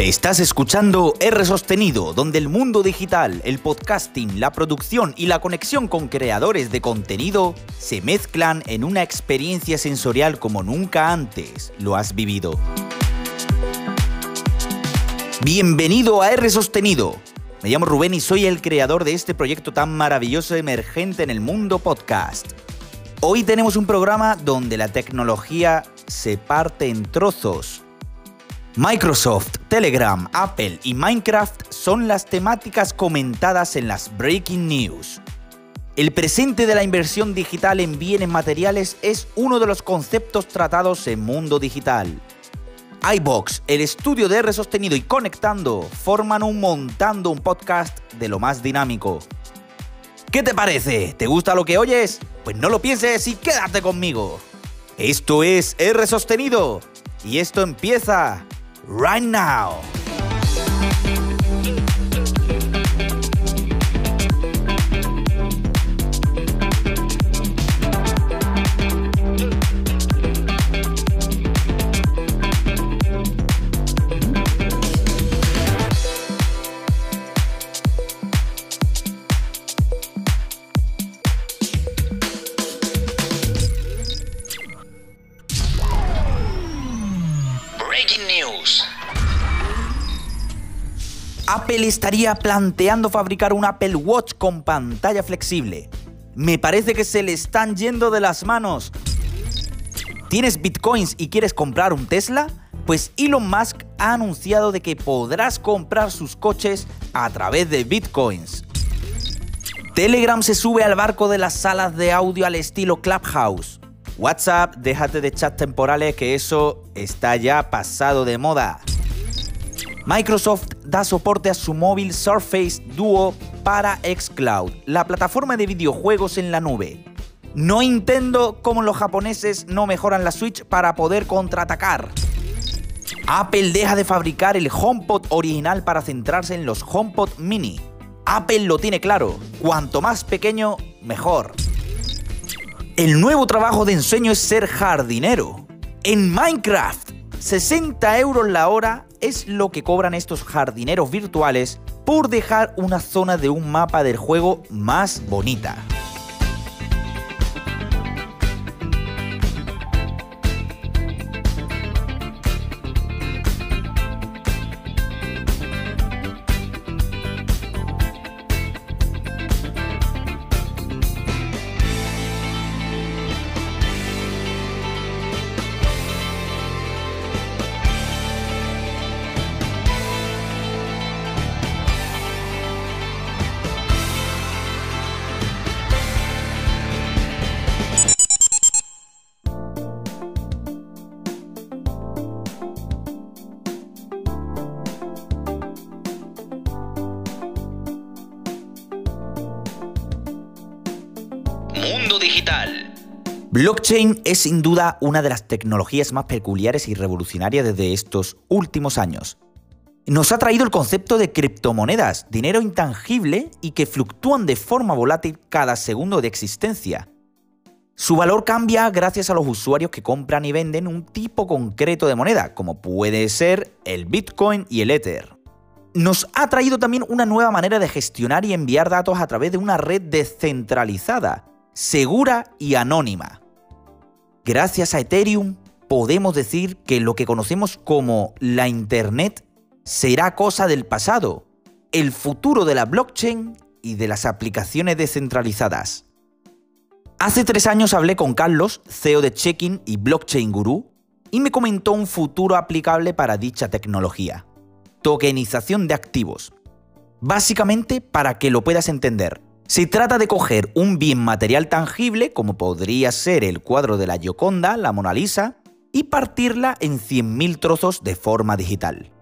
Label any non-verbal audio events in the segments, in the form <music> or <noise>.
Estás escuchando R Sostenido, donde el mundo digital, el podcasting, la producción y la conexión con creadores de contenido se mezclan en una experiencia sensorial como nunca antes lo has vivido. Bienvenido a R Sostenido. Me llamo Rubén y soy el creador de este proyecto tan maravilloso emergente en el mundo podcast. Hoy tenemos un programa donde la tecnología se parte en trozos Microsoft, Telegram, Apple y Minecraft son las temáticas comentadas en las Breaking News. El presente de la inversión digital en bienes materiales es uno de los conceptos tratados en Mundo Digital. iBox, el estudio de R sostenido y conectando forman un montando un podcast de lo más dinámico. ¿Qué te parece? ¿Te gusta lo que oyes? Pues no lo pienses y quédate conmigo. Esto es R sostenido y esto empieza right now. Apple estaría planteando fabricar un Apple Watch con pantalla flexible. Me parece que se le están yendo de las manos. ¿Tienes bitcoins y quieres comprar un Tesla? Pues Elon Musk ha anunciado de que podrás comprar sus coches a través de bitcoins. Telegram se sube al barco de las salas de audio al estilo Clubhouse. WhatsApp, déjate de chat temporales que eso está ya pasado de moda. Microsoft da soporte a su móvil Surface Duo para xCloud, la plataforma de videojuegos en la nube. No entiendo cómo los japoneses no mejoran la Switch para poder contraatacar. Apple deja de fabricar el HomePod original para centrarse en los HomePod mini. Apple lo tiene claro, cuanto más pequeño, mejor. El nuevo trabajo de ensueño es ser jardinero. En Minecraft, 60 euros la hora es lo que cobran estos jardineros virtuales por dejar una zona de un mapa del juego más bonita. Blockchain es sin duda una de las tecnologías más peculiares y revolucionarias desde estos últimos años. Nos ha traído el concepto de criptomonedas, dinero intangible y que fluctúan de forma volátil cada segundo de existencia. Su valor cambia gracias a los usuarios que compran y venden un tipo concreto de moneda, como puede ser el Bitcoin y el Ether. Nos ha traído también una nueva manera de gestionar y enviar datos a través de una red descentralizada, segura y anónima. Gracias a Ethereum podemos decir que lo que conocemos como la Internet será cosa del pasado, el futuro de la blockchain y de las aplicaciones descentralizadas. Hace tres años hablé con Carlos, CEO de Checking y Blockchain Guru, y me comentó un futuro aplicable para dicha tecnología. Tokenización de activos. Básicamente, para que lo puedas entender, se trata de coger un bien material tangible, como podría ser el cuadro de la Gioconda, la Mona Lisa, y partirla en 100.000 trozos de forma digital.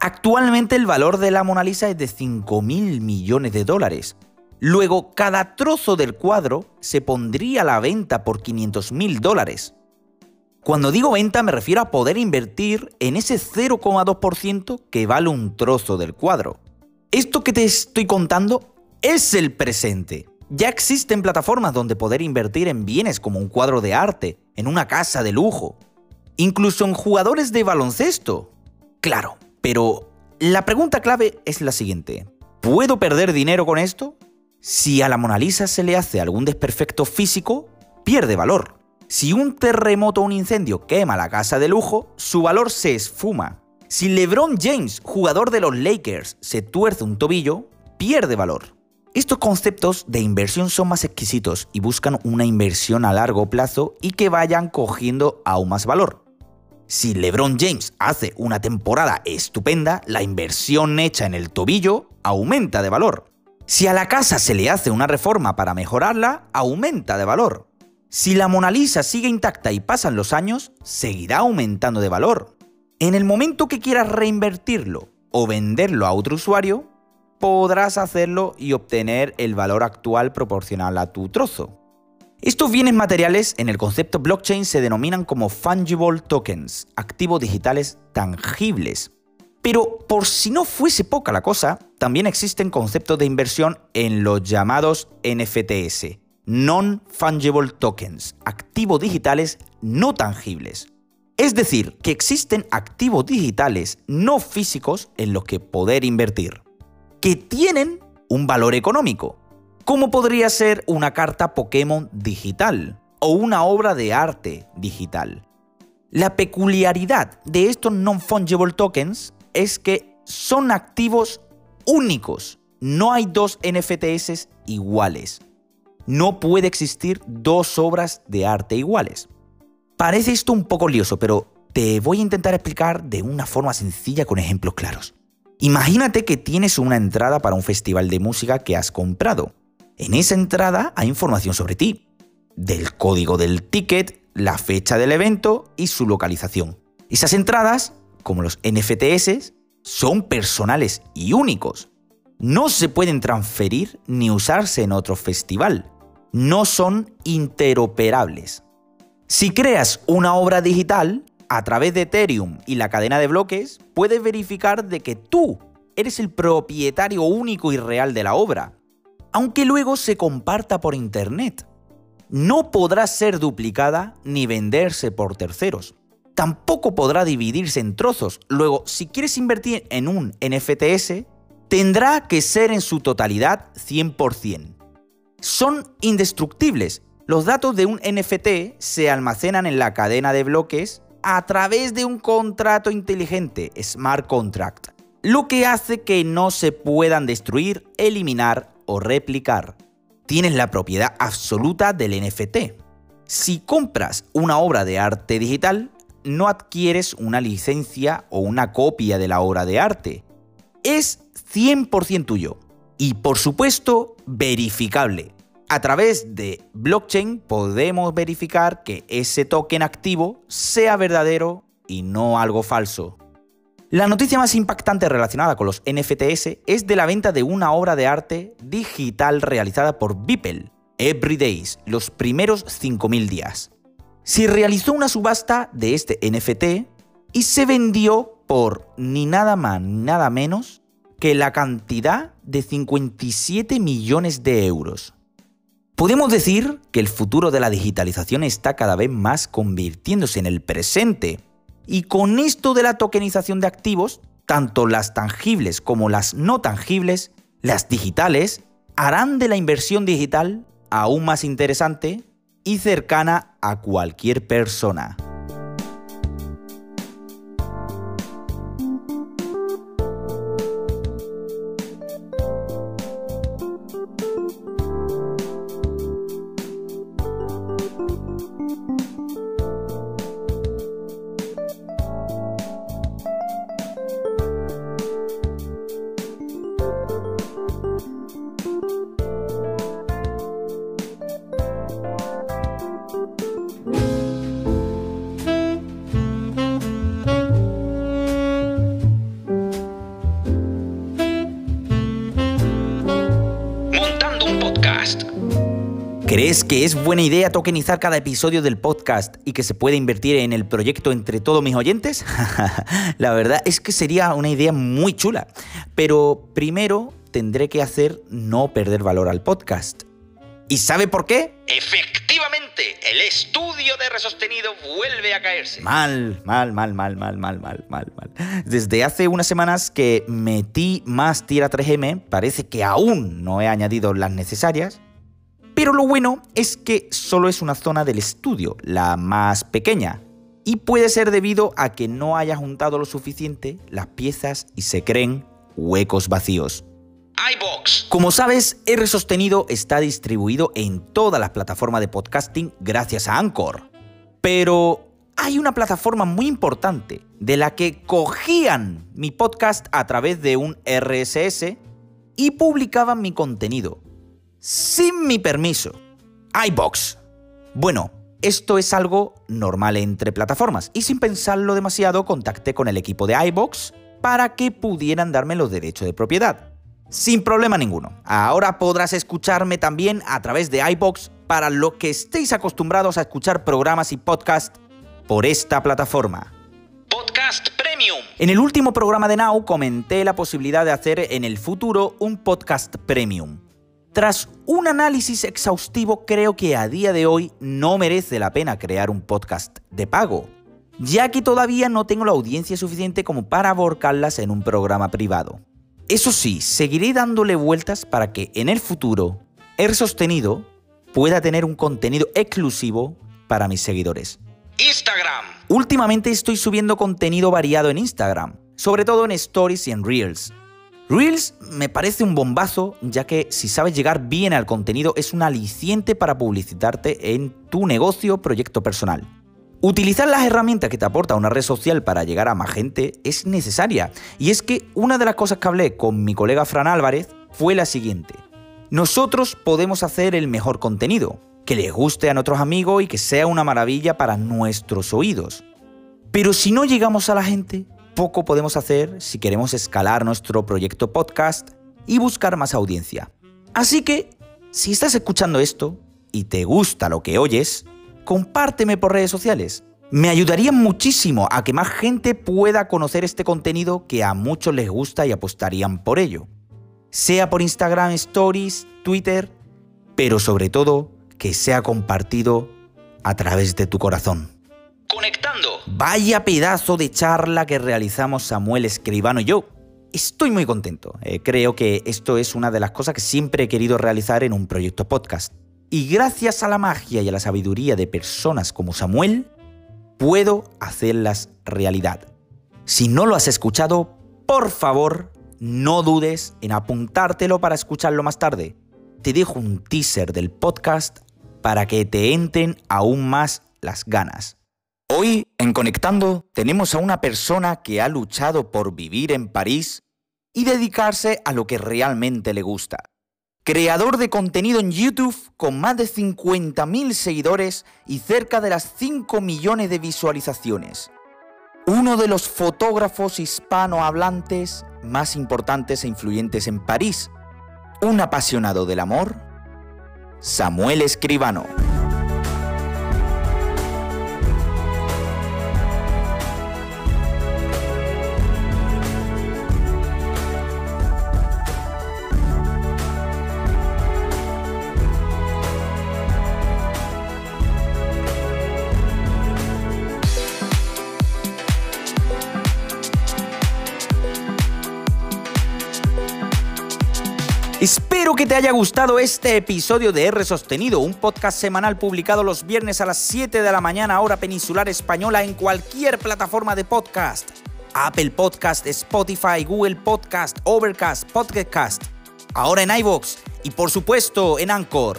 Actualmente el valor de la Mona Lisa es de 5.000 millones de dólares. Luego, cada trozo del cuadro se pondría a la venta por 500.000 dólares. Cuando digo venta me refiero a poder invertir en ese 0,2% que vale un trozo del cuadro. Esto que te estoy contando es el presente. Ya existen plataformas donde poder invertir en bienes como un cuadro de arte, en una casa de lujo, incluso en jugadores de baloncesto. Claro, pero la pregunta clave es la siguiente. ¿Puedo perder dinero con esto? Si a la Mona Lisa se le hace algún desperfecto físico, pierde valor. Si un terremoto o un incendio quema la casa de lujo, su valor se esfuma. Si LeBron James, jugador de los Lakers, se tuerce un tobillo, pierde valor. Estos conceptos de inversión son más exquisitos y buscan una inversión a largo plazo y que vayan cogiendo aún más valor. Si LeBron James hace una temporada estupenda, la inversión hecha en el tobillo aumenta de valor. Si a la casa se le hace una reforma para mejorarla, aumenta de valor. Si la Mona Lisa sigue intacta y pasan los años, seguirá aumentando de valor. En el momento que quieras reinvertirlo o venderlo a otro usuario, podrás hacerlo y obtener el valor actual proporcional a tu trozo. Estos bienes materiales en el concepto blockchain se denominan como fungible tokens, activos digitales tangibles. Pero por si no fuese poca la cosa, también existen conceptos de inversión en los llamados NFTs, Non-Fungible Tokens, activos digitales no tangibles. Es decir, que existen activos digitales no físicos en los que poder invertir, que tienen un valor económico, como podría ser una carta Pokémon digital o una obra de arte digital. La peculiaridad de estos non-fungible tokens es que son activos únicos. No hay dos NFTs iguales no puede existir dos obras de arte iguales. Parece esto un poco lioso, pero te voy a intentar explicar de una forma sencilla con ejemplos claros. Imagínate que tienes una entrada para un festival de música que has comprado. En esa entrada hay información sobre ti, del código del ticket, la fecha del evento y su localización. Esas entradas, como los NFTs, son personales y únicos. No se pueden transferir ni usarse en otro festival no son interoperables. Si creas una obra digital, a través de Ethereum y la cadena de bloques, puedes verificar de que tú eres el propietario único y real de la obra, aunque luego se comparta por Internet. No podrá ser duplicada ni venderse por terceros. Tampoco podrá dividirse en trozos. Luego, si quieres invertir en un NFTs, tendrá que ser en su totalidad 100% son indestructibles. Los datos de un NFT se almacenan en la cadena de bloques a través de un contrato inteligente, smart contract, lo que hace que no se puedan destruir, eliminar o replicar. Tienes la propiedad absoluta del NFT. Si compras una obra de arte digital, no adquieres una licencia o una copia de la obra de arte. Es 100% tuyo. Y por supuesto, verificable. A través de blockchain podemos verificar que ese token activo sea verdadero y no algo falso. La noticia más impactante relacionada con los NFTs es de la venta de una obra de arte digital realizada por Beeple, Every Days, los primeros 5.000 días. Se realizó una subasta de este NFT y se vendió por ni nada más ni nada menos que la cantidad de 57 millones de euros. Podemos decir que el futuro de la digitalización está cada vez más convirtiéndose en el presente. Y con esto de la tokenización de activos, tanto las tangibles como las no tangibles, las digitales, harán de la inversión digital aún más interesante y cercana a cualquier persona. ¿Crees que es buena idea tokenizar cada episodio del podcast y que se puede invertir en el proyecto entre todos mis oyentes? <laughs> La verdad es que sería una idea muy chula. Pero primero tendré que hacer no perder valor al podcast. ¿Y sabe por qué? Efectivamente el estudio de R sostenido vuelve a caerse. Mal, mal, mal, mal, mal, mal, mal, mal, mal. Desde hace unas semanas que metí más tira 3M, parece que aún no he añadido las necesarias. Pero lo bueno es que solo es una zona del estudio, la más pequeña. Y puede ser debido a que no haya juntado lo suficiente las piezas y se creen huecos vacíos iBox. Como sabes, R Sostenido está distribuido en todas las plataformas de podcasting gracias a Anchor. Pero hay una plataforma muy importante de la que cogían mi podcast a través de un RSS y publicaban mi contenido sin mi permiso. iBox. Bueno, esto es algo normal entre plataformas y sin pensarlo demasiado contacté con el equipo de iBox para que pudieran darme los derechos de propiedad sin problema ninguno. Ahora podrás escucharme también a través de iBox para lo que estéis acostumbrados a escuchar programas y podcasts por esta plataforma. Podcast Premium. En el último programa de Now comenté la posibilidad de hacer en el futuro un podcast premium. Tras un análisis exhaustivo, creo que a día de hoy no merece la pena crear un podcast de pago, ya que todavía no tengo la audiencia suficiente como para aborcarlas en un programa privado. Eso sí, seguiré dándole vueltas para que en el futuro R sostenido pueda tener un contenido exclusivo para mis seguidores. Instagram. Últimamente estoy subiendo contenido variado en Instagram, sobre todo en stories y en reels. Reels me parece un bombazo, ya que si sabes llegar bien al contenido es un aliciente para publicitarte en tu negocio o proyecto personal. Utilizar las herramientas que te aporta una red social para llegar a más gente es necesaria. Y es que una de las cosas que hablé con mi colega Fran Álvarez fue la siguiente. Nosotros podemos hacer el mejor contenido, que les guste a nuestros amigos y que sea una maravilla para nuestros oídos. Pero si no llegamos a la gente, poco podemos hacer si queremos escalar nuestro proyecto podcast y buscar más audiencia. Así que, si estás escuchando esto y te gusta lo que oyes, compárteme por redes sociales. Me ayudaría muchísimo a que más gente pueda conocer este contenido que a muchos les gusta y apostarían por ello. Sea por Instagram Stories, Twitter, pero sobre todo que sea compartido a través de tu corazón. Vaya pedazo de charla que realizamos Samuel Escribano y yo. Estoy muy contento. Eh, creo que esto es una de las cosas que siempre he querido realizar en un proyecto podcast. Y gracias a la magia y a la sabiduría de personas como Samuel, puedo hacerlas realidad. Si no lo has escuchado, por favor, no dudes en apuntártelo para escucharlo más tarde. Te dejo un teaser del podcast para que te entren aún más las ganas. Hoy, en Conectando, tenemos a una persona que ha luchado por vivir en París y dedicarse a lo que realmente le gusta creador de contenido en YouTube con más de 50.000 seguidores y cerca de las 5 millones de visualizaciones. Uno de los fotógrafos hispanohablantes más importantes e influyentes en París. Un apasionado del amor, Samuel Escribano. Que te haya gustado este episodio de R Sostenido, un podcast semanal publicado los viernes a las 7 de la mañana hora peninsular española en cualquier plataforma de podcast. Apple Podcast, Spotify, Google Podcast, Overcast, Podcast, ahora en iVoox y por supuesto en Anchor.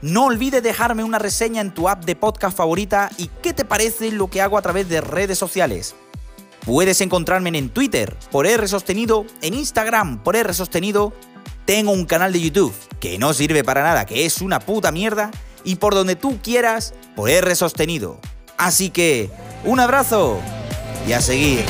No olvides dejarme una reseña en tu app de podcast favorita y qué te parece lo que hago a través de redes sociales. Puedes encontrarme en Twitter por R Sostenido, en Instagram por R Sostenido tengo un canal de YouTube que no sirve para nada, que es una puta mierda, y por donde tú quieras, por R sostenido. Así que, un abrazo y a seguir.